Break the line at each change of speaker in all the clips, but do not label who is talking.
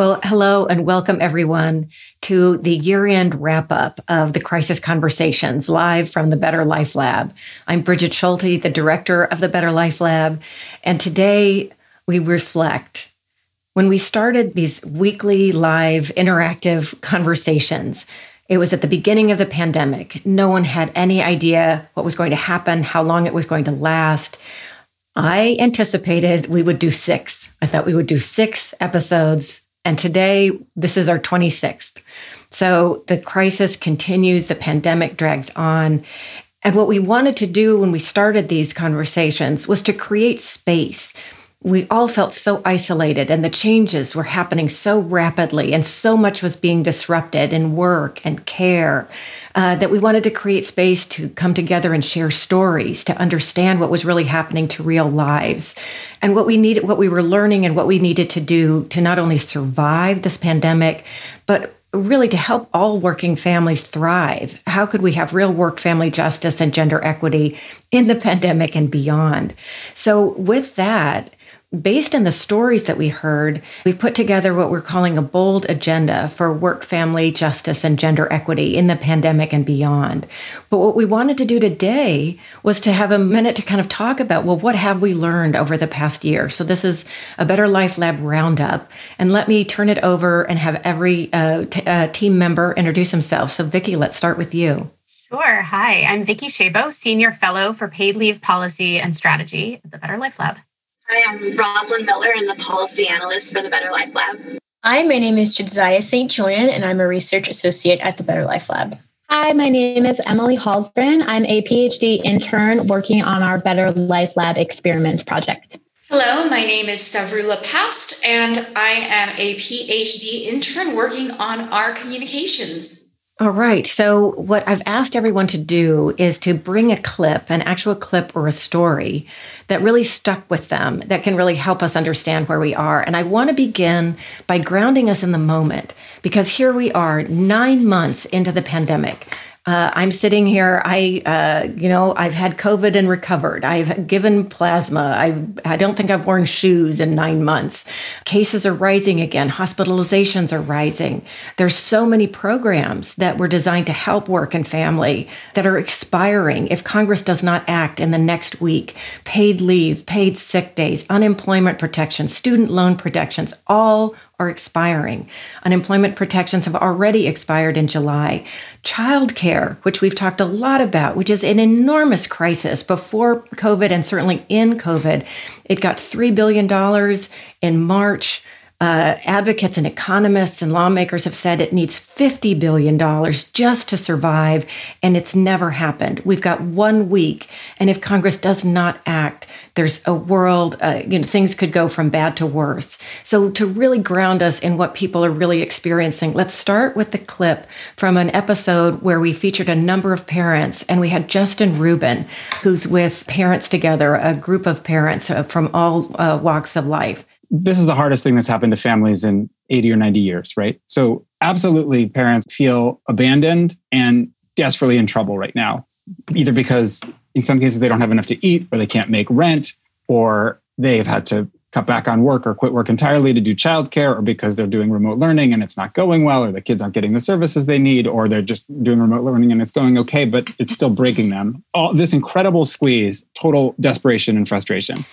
Well, hello and welcome everyone to the year end wrap up of the Crisis Conversations live from the Better Life Lab. I'm Brigid Schulte, the director of the Better Life Lab, and today we reflect. When we started these weekly live interactive conversations, it was at the beginning of the pandemic. No one had any idea what was going to happen, how long it was going to last. I anticipated we would do six. I thought we would do six episodes and today, this is our 26th. So the crisis continues, the pandemic drags on. And what we wanted to do when we started these conversations was to create space we all felt so isolated and the changes were happening so rapidly and so much was being disrupted in work and care uh, that we wanted to create space to come together and share stories to understand what was really happening to real lives and what we needed what we were learning and what we needed to do to not only survive this pandemic but really to help all working families thrive. How could we have real work family justice and gender equity in the pandemic and beyond? So, with that, Based on the stories that we heard, we put together what we're calling a bold agenda for work, family, justice, and gender equity in the pandemic and beyond. But what we wanted to do today was to have a minute to kind of talk about well, what have we learned over the past year? So this is a Better Life Lab roundup. And let me turn it over and have every uh, t- uh, team member introduce themselves. So, Vicki, let's start with you.
Sure. Hi, I'm Vicki Shabo, Senior Fellow for Paid Leave Policy and Strategy at the Better Life Lab.
Hi, I'm Rosalind Miller and the Policy Analyst for the Better Life Lab.
Hi, my name is Jediah St. Julian, and I'm a Research Associate at the Better Life Lab.
Hi, my name is Emily Hallgren. I'm a PhD intern working on our Better Life Lab experiment project.
Hello, my name is Stavroula Pabst, and I am a PhD intern working on our communications.
All right. So, what I've asked everyone to do is to bring a clip, an actual clip or a story that really stuck with them, that can really help us understand where we are. And I want to begin by grounding us in the moment because here we are, nine months into the pandemic. Uh, I'm sitting here. I, uh, you know, I've had COVID and recovered. I've given plasma. I, I don't think I've worn shoes in nine months. Cases are rising again. Hospitalizations are rising. There's so many programs that were designed to help work and family that are expiring if Congress does not act in the next week. Paid leave, paid sick days, unemployment protection, student loan protections, all are expiring. Unemployment protections have already expired in July. Childcare, which we've talked a lot about, which is an enormous crisis before COVID and certainly in COVID, it got $3 billion in March. Uh, advocates and economists and lawmakers have said it needs $50 billion just to survive, and it's never happened. We've got one week, and if Congress does not act, there's a world, uh, you know, things could go from bad to worse. So, to really ground us in what people are really experiencing, let's start with the clip from an episode where we featured a number of parents, and we had Justin Ruben, who's with Parents Together, a group of parents uh, from all uh, walks of life
this is the hardest thing that's happened to families in 80 or 90 years, right? So, absolutely, parents feel abandoned and desperately in trouble right now, either because in some cases they don't have enough to eat, or they can't make rent, or they've had to cut back on work or quit work entirely to do childcare, or because they're doing remote learning and it's not going well, or the kids aren't getting the services they need, or they're just doing remote learning and it's going okay, but it's still breaking them. All this incredible squeeze, total desperation and frustration.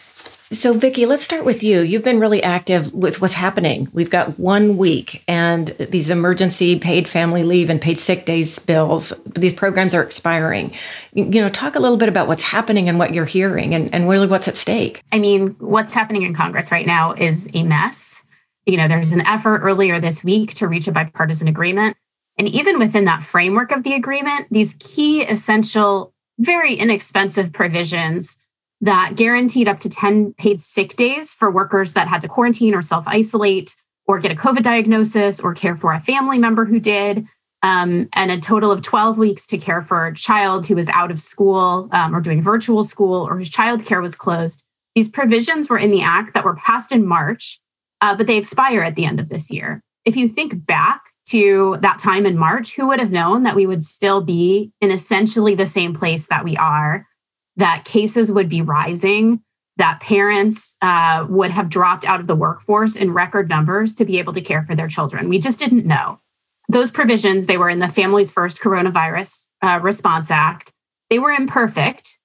So, Vicki, let's start with you. You've been really active with what's happening. We've got one week, and these emergency paid family leave and paid sick days bills, these programs are expiring. You know, talk a little bit about what's happening and what you're hearing and, and really what's at stake.
I mean, what's happening in Congress right now is a mess. You know, there's an effort earlier this week to reach a bipartisan agreement. And even within that framework of the agreement, these key, essential, very inexpensive provisions that guaranteed up to 10 paid sick days for workers that had to quarantine or self isolate or get a COVID diagnosis or care for a family member who did, um, and a total of 12 weeks to care for a child who was out of school um, or doing virtual school or whose childcare was closed. These provisions were in the act that were passed in March, uh, but they expire at the end of this year. If you think back to that time in March, who would have known that we would still be in essentially the same place that we are that cases would be rising, that parents uh, would have dropped out of the workforce in record numbers to be able to care for their children. We just didn't know. Those provisions, they were in the Families First Coronavirus uh, Response Act. They were imperfect.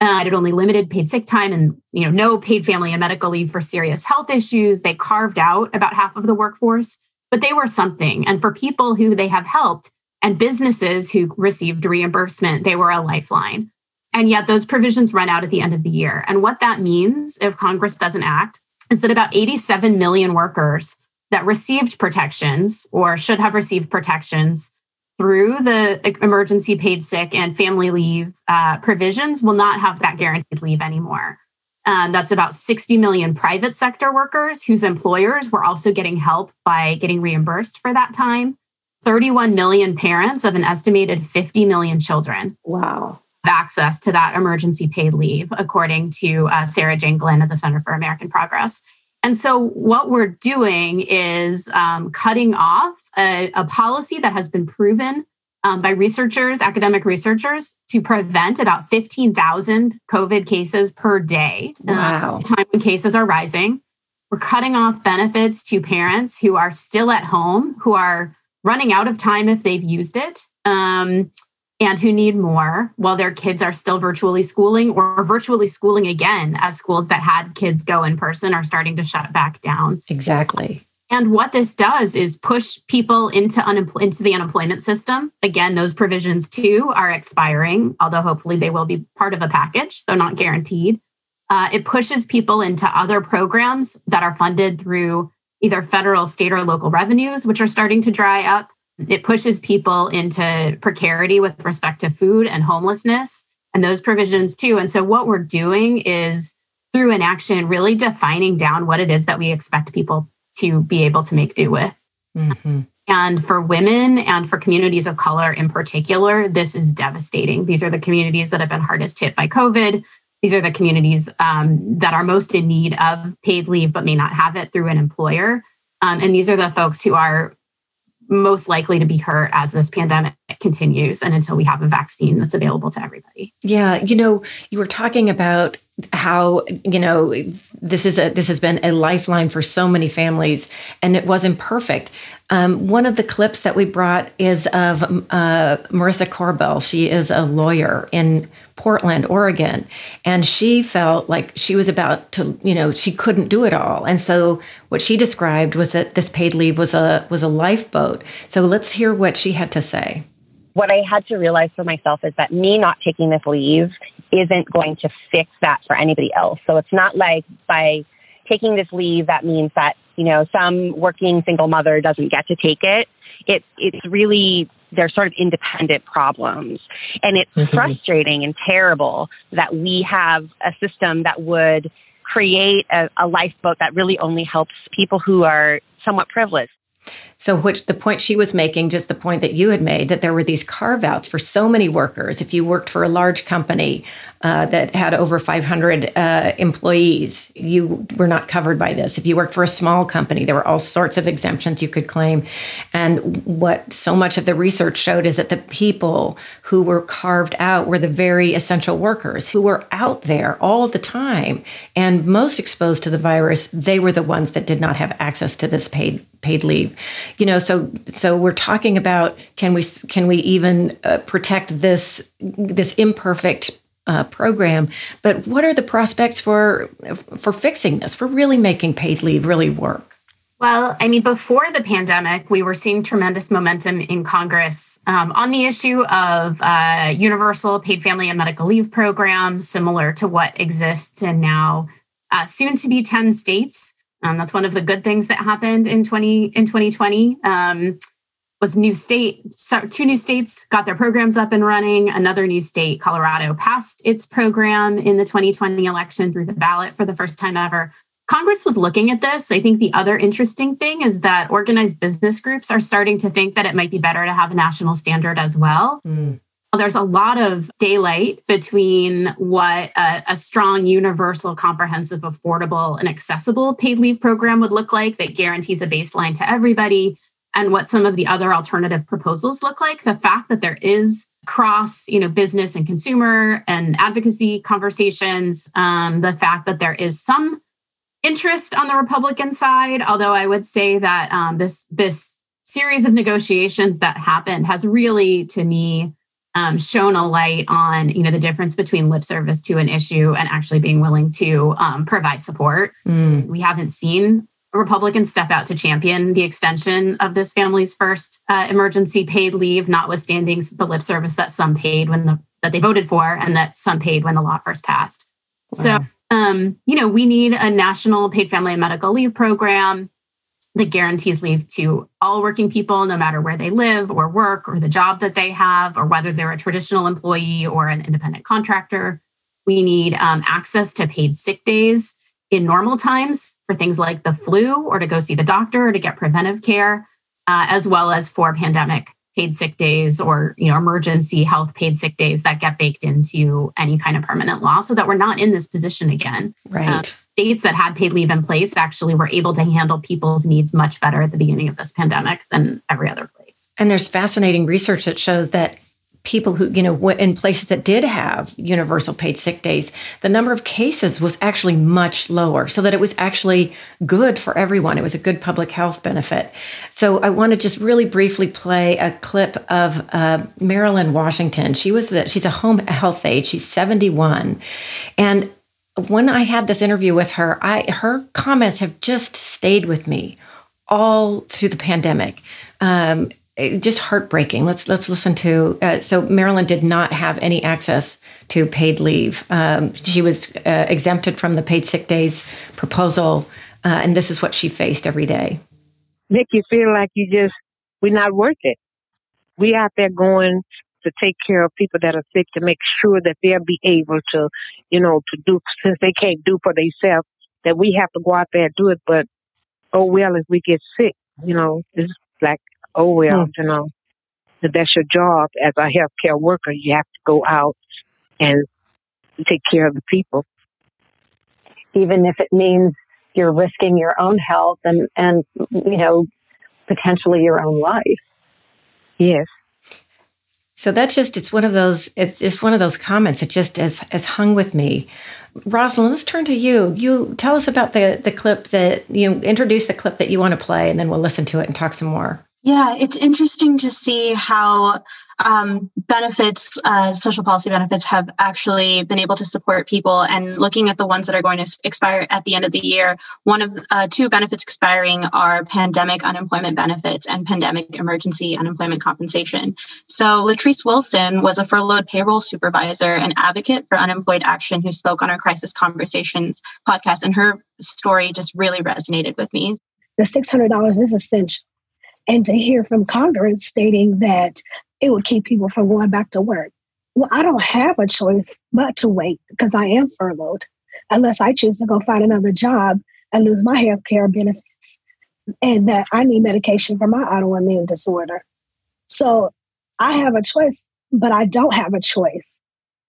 Uh, it only limited paid sick time and you know no paid family and medical leave for serious health issues. They carved out about half of the workforce, but they were something. And for people who they have helped and businesses who received reimbursement, they were a lifeline. And yet those provisions run out at the end of the year. And what that means if Congress doesn't act is that about 87 million workers that received protections or should have received protections through the emergency paid sick and family leave uh, provisions will not have that guaranteed leave anymore. Um, that's about 60 million private sector workers whose employers were also getting help by getting reimbursed for that time. 31 million parents of an estimated 50 million children.
Wow
access to that emergency paid leave, according to uh, Sarah Jane Glynn at the Center for American Progress. And so, what we're doing is um, cutting off a, a, policy that has been proven um, by researchers, academic researchers, to prevent about 15,000 COVID cases per day.
Uh, wow.
Uh, time when cases are rising. We're cutting off benefits to parents who are still at home, who are running out of time if they've used it. Um, and who need more while their kids are still virtually schooling or virtually schooling again as schools that had kids go in person are starting to shut back down.
Exactly.
And what this does is push people into unempl- into the unemployment system. Again, those provisions too are expiring, although hopefully they will be part of a package, though not guaranteed. Uh, it pushes people into other programs that are funded through either federal, state, or local revenues, which are starting to dry up. It pushes people into precarity with respect to food and homelessness and those provisions too. And so, what we're doing is through inaction, really defining down what it is that we expect people to be able to make do with. Mm-hmm. And for women and for communities of color in particular, this is devastating. These are the communities that have been hardest hit by COVID. These are the communities um, that are most in need of paid leave but may not have it through an employer. Um, and these are the folks who are most likely to be hurt as this pandemic continues and until we have a vaccine that's available to everybody.
Yeah, you know, you were talking about how, you know, this is a this has been a lifeline for so many families and it wasn't perfect. Um, one of the clips that we brought is of uh, Marissa Corbell. She is a lawyer in Portland, Oregon, and she felt like she was about to, you know, she couldn't do it all. And so what she described was that this paid leave was a was a lifeboat. So let's hear what she had to say.
What I had to realize for myself is that me not taking this leave isn't going to fix that for anybody else. So it's not like by taking this leave that means that you know, some working single mother doesn't get to take it. It, it's really, they're sort of independent problems. And it's mm-hmm. frustrating and terrible that we have a system that would create a, a lifeboat that really only helps people who are somewhat privileged.
So, which the point she was making, just the point that you had made, that there were these carve outs for so many workers. If you worked for a large company uh, that had over 500 uh, employees, you were not covered by this. If you worked for a small company, there were all sorts of exemptions you could claim. And what so much of the research showed is that the people who were carved out were the very essential workers who were out there all the time and most exposed to the virus. They were the ones that did not have access to this paid paid leave you know so so we're talking about can we can we even uh, protect this this imperfect uh, program but what are the prospects for for fixing this for really making paid leave really work
well, I mean, before the pandemic, we were seeing tremendous momentum in Congress um, on the issue of uh, universal paid family and medical leave program, similar to what exists in now uh, soon to be 10 states. Um, that's one of the good things that happened in 20 in 2020. Um, was new state two new states got their programs up and running. Another new state colorado passed its program in the 2020 election through the ballot for the first time ever. Congress was looking at this. I think the other interesting thing is that organized business groups are starting to think that it might be better to have a national standard as well. Mm there's a lot of daylight between what a, a, strong, universal, comprehensive, affordable, and accessible paid leave program would look like that guarantees a baseline to everybody and what some of the other alternative proposals look like. The fact that there is cross you know business and consumer and advocacy conversations um, the fact that there is some interest on the republican side although i would say that um, this this series of negotiations that happened has really to me um, shown a light on you know the difference between lip service to an issue and actually being willing to um, provide support mm. we haven't seen Republicans step out to champion the extension of this Families First uh, emergency paid leave, notwithstanding the lip service that some paid when the that they voted for and that some paid when the law first passed. Wow. So, um, you know, we need a national paid family and medical leave program that guarantees leave to all working people, no matter where they live or work or the job that they have, or whether they're a traditional employee or an independent contractor. We need um, access to paid sick days in normal times for things like the flu or to go see the doctor or to get preventive care, uh, as well as for pandemic paid sick days or you know emergency health paid sick days that get baked into any kind of permanent law so that we're not in this position again
right uh,
states that had paid leave in place actually were able to handle people's needs much better at the beginning of this pandemic than every other place
and there's fascinating research that shows that people who, you know, in places that did have universal paid sick days, the number of cases was actually much lower, so that it was actually good for everyone. It was a good public health benefit. So I want to just really briefly play a clip of uh, Marilyn Washington. She was the, she's a home health aide. She's 71. And when I had this interview with her, I her comments have just stayed with me all through the pandemic. Um, just heartbreaking. Let's let's listen to. Uh, so Marilyn did not have any access to paid leave. Um, she was uh, exempted from the paid sick days proposal, uh, and this is what she faced every day.
Make you feel like you just we're not worth it. We out there going to take care of people that are sick to make sure that they'll be able to, you know, to do since they can't do for themselves. That we have to go out there and do it, but oh well, if we get sick, you know, it's like oh well, hmm. you know, that's your job as a healthcare worker. You have to go out and take care of the people,
even if it means you're risking your own health and and you know potentially your own life.
Yes.
So that's just it's one of those it's just one of those comments. It just has has hung with me. Rosalind, let's turn to you. You tell us about the the clip that you introduce the clip that you want to play, and then we'll listen to it and talk some more.
Yeah, it's interesting to see how um, benefits, uh, social policy benefits, have actually been able to support people. And looking at the ones that are going to expire at the end of the year, one of uh, two benefits expiring are pandemic unemployment benefits and pandemic emergency unemployment compensation. So Latrice Wilson was a furloughed payroll supervisor and advocate for unemployed action who spoke on our Crisis Conversations podcast, and her story just really resonated with me.
The $600 is essential and to hear from Congress stating that it would keep people from going back to work. Well, I don't have a choice but to wait because I am furloughed unless I choose to go find another job and lose my health care benefits and that I need medication for my autoimmune disorder. So I have a choice, but I don't have a choice.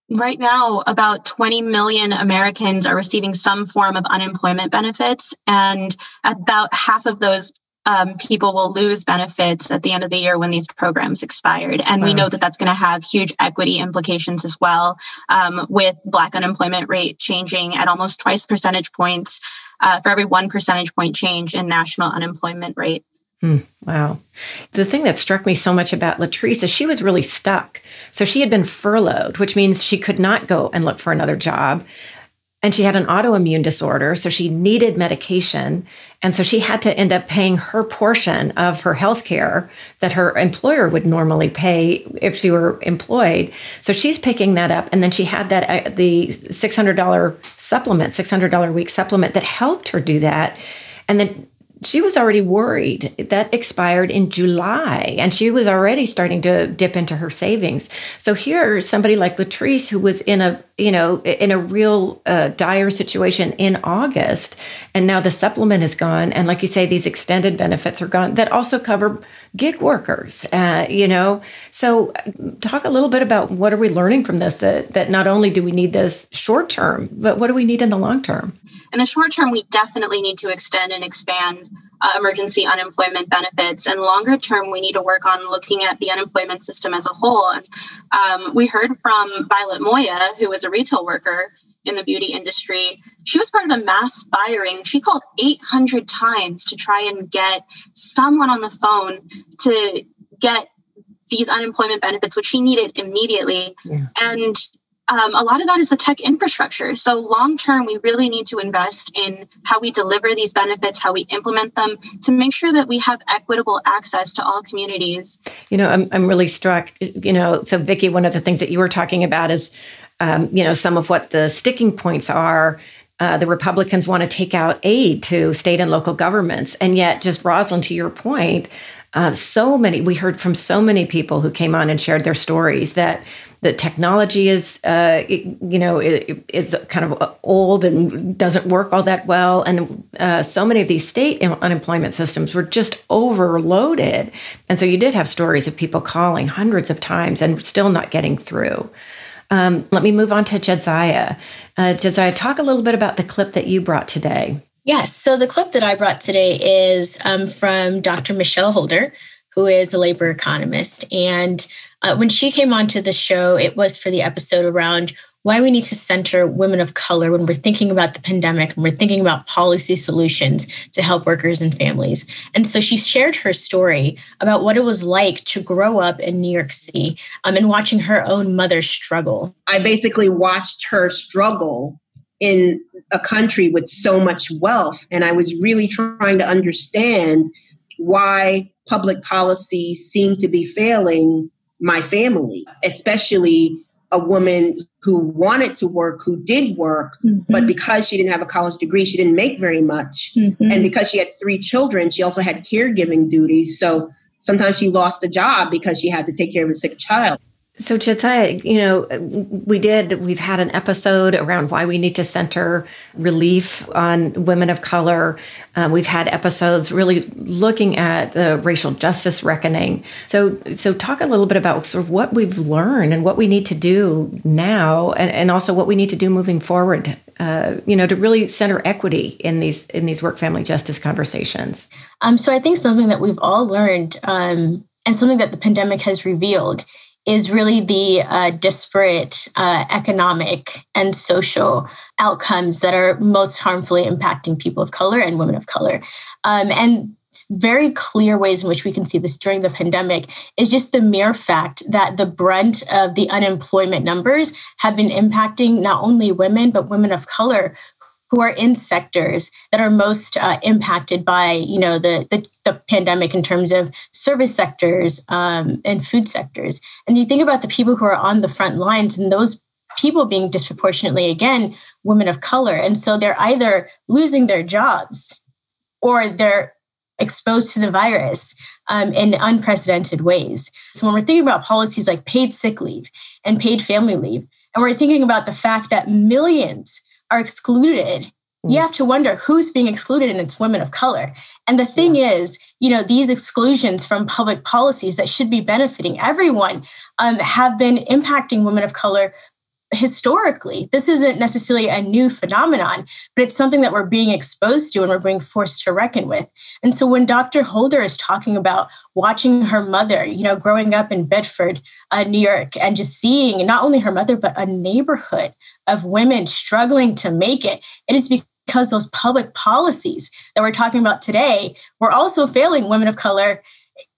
Right now, about 20 million Americans are receiving some form of unemployment benefits, and about half of those um, people will lose benefits at the end of the year when these programs expired. And we know that that's going to have huge equity implications as well, um, with Black unemployment rate changing at almost twice percentage points uh, for every one percentage point change in national unemployment rate.
Hmm, wow. The thing that struck me so much about Latrice is she was really stuck. So she had been furloughed, which means she could not go and look for another job and she had an autoimmune disorder so she needed medication. And so she had to end up paying her portion of her health care that her employer would normally pay if she were employed. So she's picking that up. And then she had that uh, the $600 supplement $600 a week supplement that helped her do that. And then she was already worried. That expired in July and she was already starting to dip into her savings. So here somebody like Latrice who was in a you know in a real uh, dire situation in August and now the supplement is gone and like you say these extended benefits are gone that also cover gig workers uh, you know? So talk a little bit about what are we learning from this that that not only do we need this short term but what do we need in the long term?
In the short term, we definitely need to extend and expand uh, emergency unemployment benefits. And longer term, we need to work on looking at the unemployment system as a whole. Um, we heard from Violet Moya, who was a retail worker in the beauty industry. She was part of a mass firing. She called 800 times to try and get someone on the phone to get these unemployment benefits, which she needed immediately. Yeah. And um, a lot of that is the tech infrastructure. So, long term, we really need to invest in how we deliver these benefits, how we implement them to make sure that we have equitable access to all communities.
You know, I'm, I'm really struck. You know, so, Vicki, one of the things that you were talking about is, um, you know, some of what the sticking points are. Uh, the Republicans want to take out aid to state and local governments. And yet, just Rosalind, to your point, uh, so many, we heard from so many people who came on and shared their stories that the technology is, uh, you know, is kind of old and doesn't work all that well. And uh, so many of these state unemployment systems were just overloaded. And so you did have stories of people calling hundreds of times and still not getting through. Um, let me move on to Jedzia. Uh, Jedzia, talk a little bit about the clip that you brought today.
Yes. So the clip that I brought today is um, from Dr. Michelle Holder, who is a labor economist. And uh, when she came onto the show, it was for the episode around why we need to center women of color when we're thinking about the pandemic and we're thinking about policy solutions to help workers and families. And so she shared her story about what it was like to grow up in New York City um, and watching her own mother struggle.
I basically watched her struggle in a country with so much wealth. And I was really trying to understand why public policy seemed to be failing my family, especially a woman who wanted to work, who did work, mm-hmm. but because she didn't have a college degree, she didn't make very much. Mm-hmm. And because she had three children, she also had caregiving duties. So sometimes she lost a job because she had to take care of a sick child.
So, Jedzia, you know, we did, we've had an episode around why we need to center relief on women of color. Um, we've had episodes really looking at the racial justice reckoning. So, so talk a little bit about sort of what we've learned and what we need to do now, and, and also what we need to do moving forward. Uh, you know, to really center equity in these in these work family justice conversations.
Um, so, I think something that we've all learned, um, and something that the pandemic has revealed is really the uh, disparate uh, economic and social outcomes that are most harmfully impacting people of color and women of color. Um, and very clear ways in which we can see this during the pandemic is just the mere fact that the brunt of the unemployment numbers have been impacting not only women, but women of color who are in sectors that are most uh, impacted by you know the, the, the pandemic in terms of service sectors um, and food sectors. And you think about the people who are on the front lines and those people being disproportionately again women of color. And so they're either losing their jobs or they're exposed to the virus um, in unprecedented ways. So when we're thinking about policies like paid sick leave and paid family leave and we're thinking about the fact that millions are excluded you mm. have to wonder who's being excluded and it's women of color and the thing yeah. is you know these exclusions from public policies that should be benefiting everyone um, have been impacting women of color historically this isn't necessarily a new phenomenon but it's something that we're being exposed to and we're being forced to reckon with. And so when dr holder is talking about watching her mother you know growing up in bedford uh, new york and just seeing not only her mother but a neighborhood of women struggling to make it it is because those public policies that we're talking about today were also failing women of color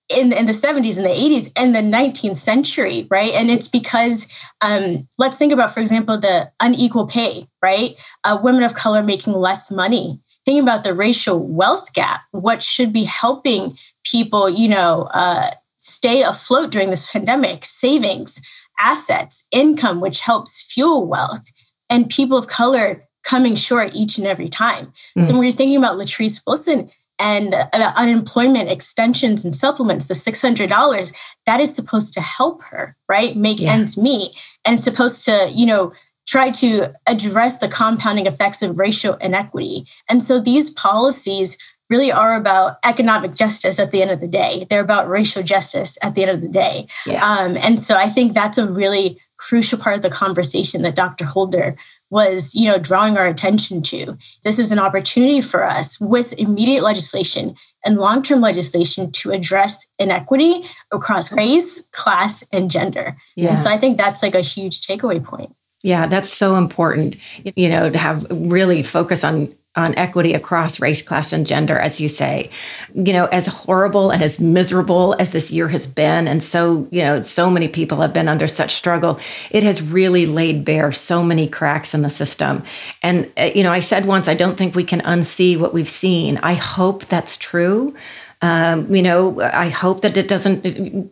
in, in the 70s and the 80s and the 19th century, right? And it's because, um, let's think about, for example, the unequal pay, right? Uh, women of color making less money. Think about the racial wealth gap. What should be helping people, you know, uh, stay afloat during this pandemic? Savings, assets, income, which helps fuel wealth, and people of color coming short each and every time. Mm. So when you're thinking about Latrice Wilson, and the unemployment extensions and supplements, the $600, that is supposed to help her, right? Make yeah. ends meet and supposed to, you know, try to address the compounding effects of racial inequity. And so these policies really are about economic justice at the end of the day. They're about racial justice at the end of the day. Yeah. Um, and so I think that's a really crucial part of the conversation that Dr. Holder was, you know, drawing our attention to. This is an opportunity for us with immediate legislation and long-term legislation to address inequity across race, class, and gender. Yeah. And so I think that's like a huge takeaway point.
Yeah, that's so important, you know, to have really focus on on equity across race, class, and gender, as you say. You know, as horrible and as miserable as this year has been, and so, you know, so many people have been under such struggle, it has really laid bare so many cracks in the system. And, uh, you know, I said once, I don't think we can unsee what we've seen. I hope that's true. Um, you know, I hope that it doesn't,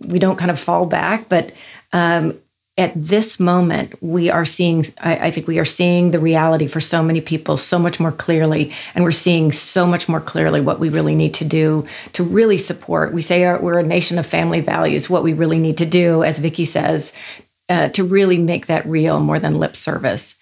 we don't kind of fall back, but um, at this moment, we are seeing, I, I, think we are seeing the reality for so many people so much more clearly. And we're seeing so much more clearly what we really need to do to really support. We say our, we're a nation of family values, what we really need to do, as Vicki says, uh, to really make that real more than lip service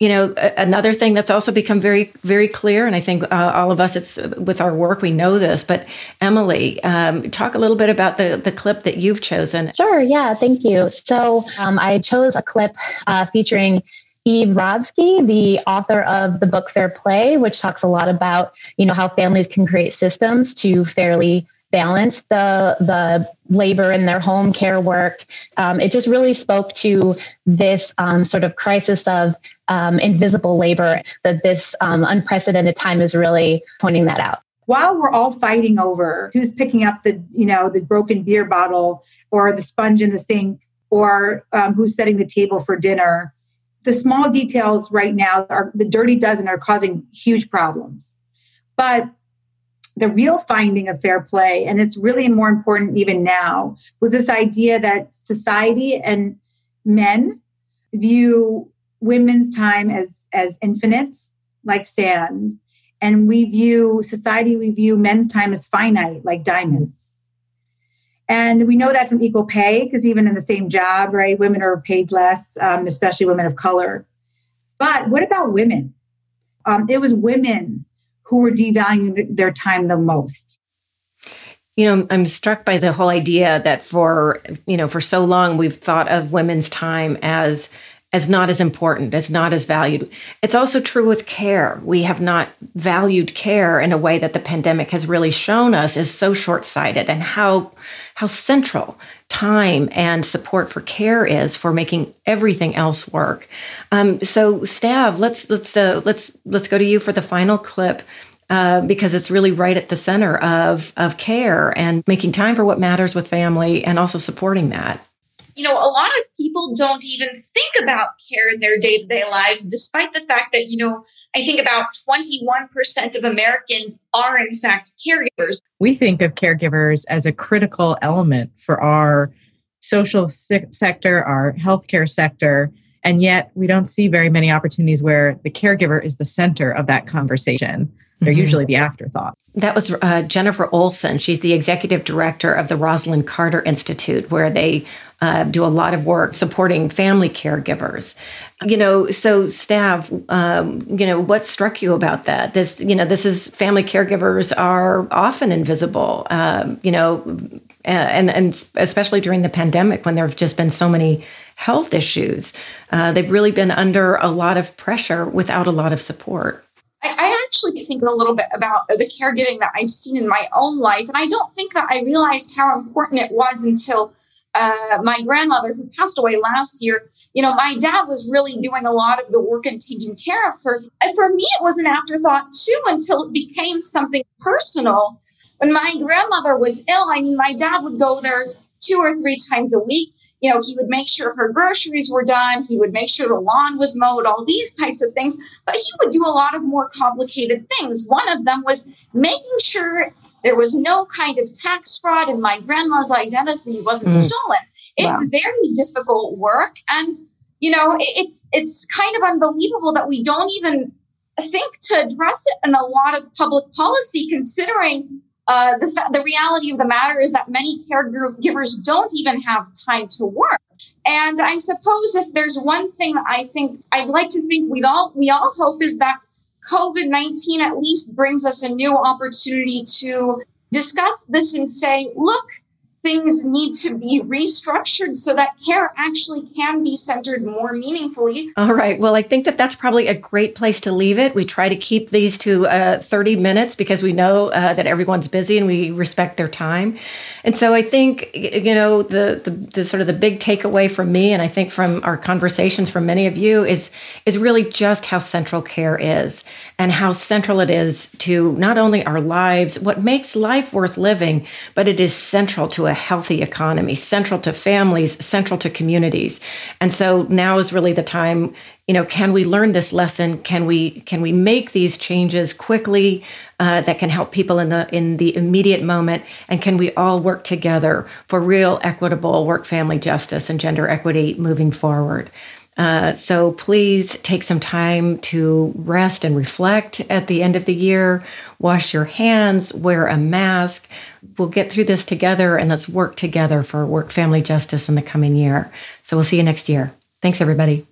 you know another thing that's also become very very clear and i think uh, all of us it's with our work we know this but emily um, talk a little bit about the the clip that you've chosen.
Sure yeah thank you. So um, i chose a clip uh, featuring Eve Rodsky, the author of the book Fair Play, which talks a lot about, you know, how families can create systems to fairly balance the the labor in their home care work. Um, it just really spoke to this um, sort of crisis of um, invisible labor that this um, unprecedented time is really pointing that out.
While we're all fighting over who's picking up the you know the broken beer bottle or the sponge in the sink or um, who's setting the table for dinner, the small details right now are the dirty dozen are causing huge problems. But the real finding of fair play, and it's really more important even now, was this idea that society and men view women's time as as infinite, like sand, and we view society we view men's time as finite, like diamonds. And we know that from equal pay, because even in the same job, right, women are paid less, um, especially women of color. But what about women? Um, it was women who were devaluing their time the most?
You know i'm struck by the whole idea that for you know for so long we've thought of women's time as as not as important as not as valued it's also true with care we have not valued care in a way that the pandemic has really shown us is so short-sighted and how how central time and support for care is for making everything else work. Um, so, Stav, let's let's uh, let's let's go to you for the final clip. Uh, because it's really right at the center of of care and making time for what matters with family and also supporting that
you know, a lot of people don't even think about care in their day to day lives, despite the fact that, you know, I think about 21% of Americans are, in fact, caregivers.
We think of caregivers as a critical element for our social se- sector, our healthcare sector. And yet, we don't see very many opportunities where the caregiver is the center of that conversation. They're mm-hmm. usually the afterthought.
That was uh, Jennifer Olsen. She's the executive director of the Rosalynn Carter Institute, where they uh, do a lot of work supporting family caregivers. You know, so Stav, um, you know, what struck you about that? This, you know, this is family caregivers are often invisible. Um, you know, and and especially during the pandemic when there have just been so many health issues, uh, they've really been under a lot of pressure without a lot of support.
I, I actually think a little bit about the caregiving that I've seen in my own life, and I don't think that I realized how important it was until uh, my grandmother who passed away last year, you know, my dad was really doing a lot of the work and taking care of her. And for me, it was an afterthought too until it became something personal. When my grandmother was ill, I mean, my dad would go there two or three times a week. You know, he would make sure her groceries were done. He would make sure the lawn was mowed, all these types of things. But he would do a lot of more complicated things. One of them was making sure there was no kind of tax fraud, and my grandma's identity wasn't mm. stolen. It's wow. very difficult work, and you know, it's it's kind of unbelievable that we don't even think to address it in a lot of public policy, considering uh, the the reality of the matter is that many caregivers don't even have time to work. And I suppose if there's one thing I think I'd like to think we all we all hope is that COVID 19 at least brings us a new opportunity to discuss this and say, look, things need to be restructured so that care actually can be centered more meaningfully.
All right. Well, I think that that's probably a great place to leave it. We try to keep these to uh, 30 minutes because we know uh, that everyone's busy and we respect their time. And so I think, you know, the, the, the sort of the big takeaway from me, and I think from our conversations from many of you, is, is really just how central care is and how central it is to not only our lives, what makes life worth living, but it is central to a healthy economy, central to families, central to communities. And so now is really the time, you know, can we learn this lesson? Can we can we make these changes quickly uh, that can help people in the in the immediate moment? And can we all work together for real equitable work family justice and gender equity moving forward? Uh, so please take some time to rest and reflect at the end of the year. Wash your hands, wear a mask. We'll get through this together and let's work together for work family justice in the coming year. So we'll see you next year. Thanks, everybody.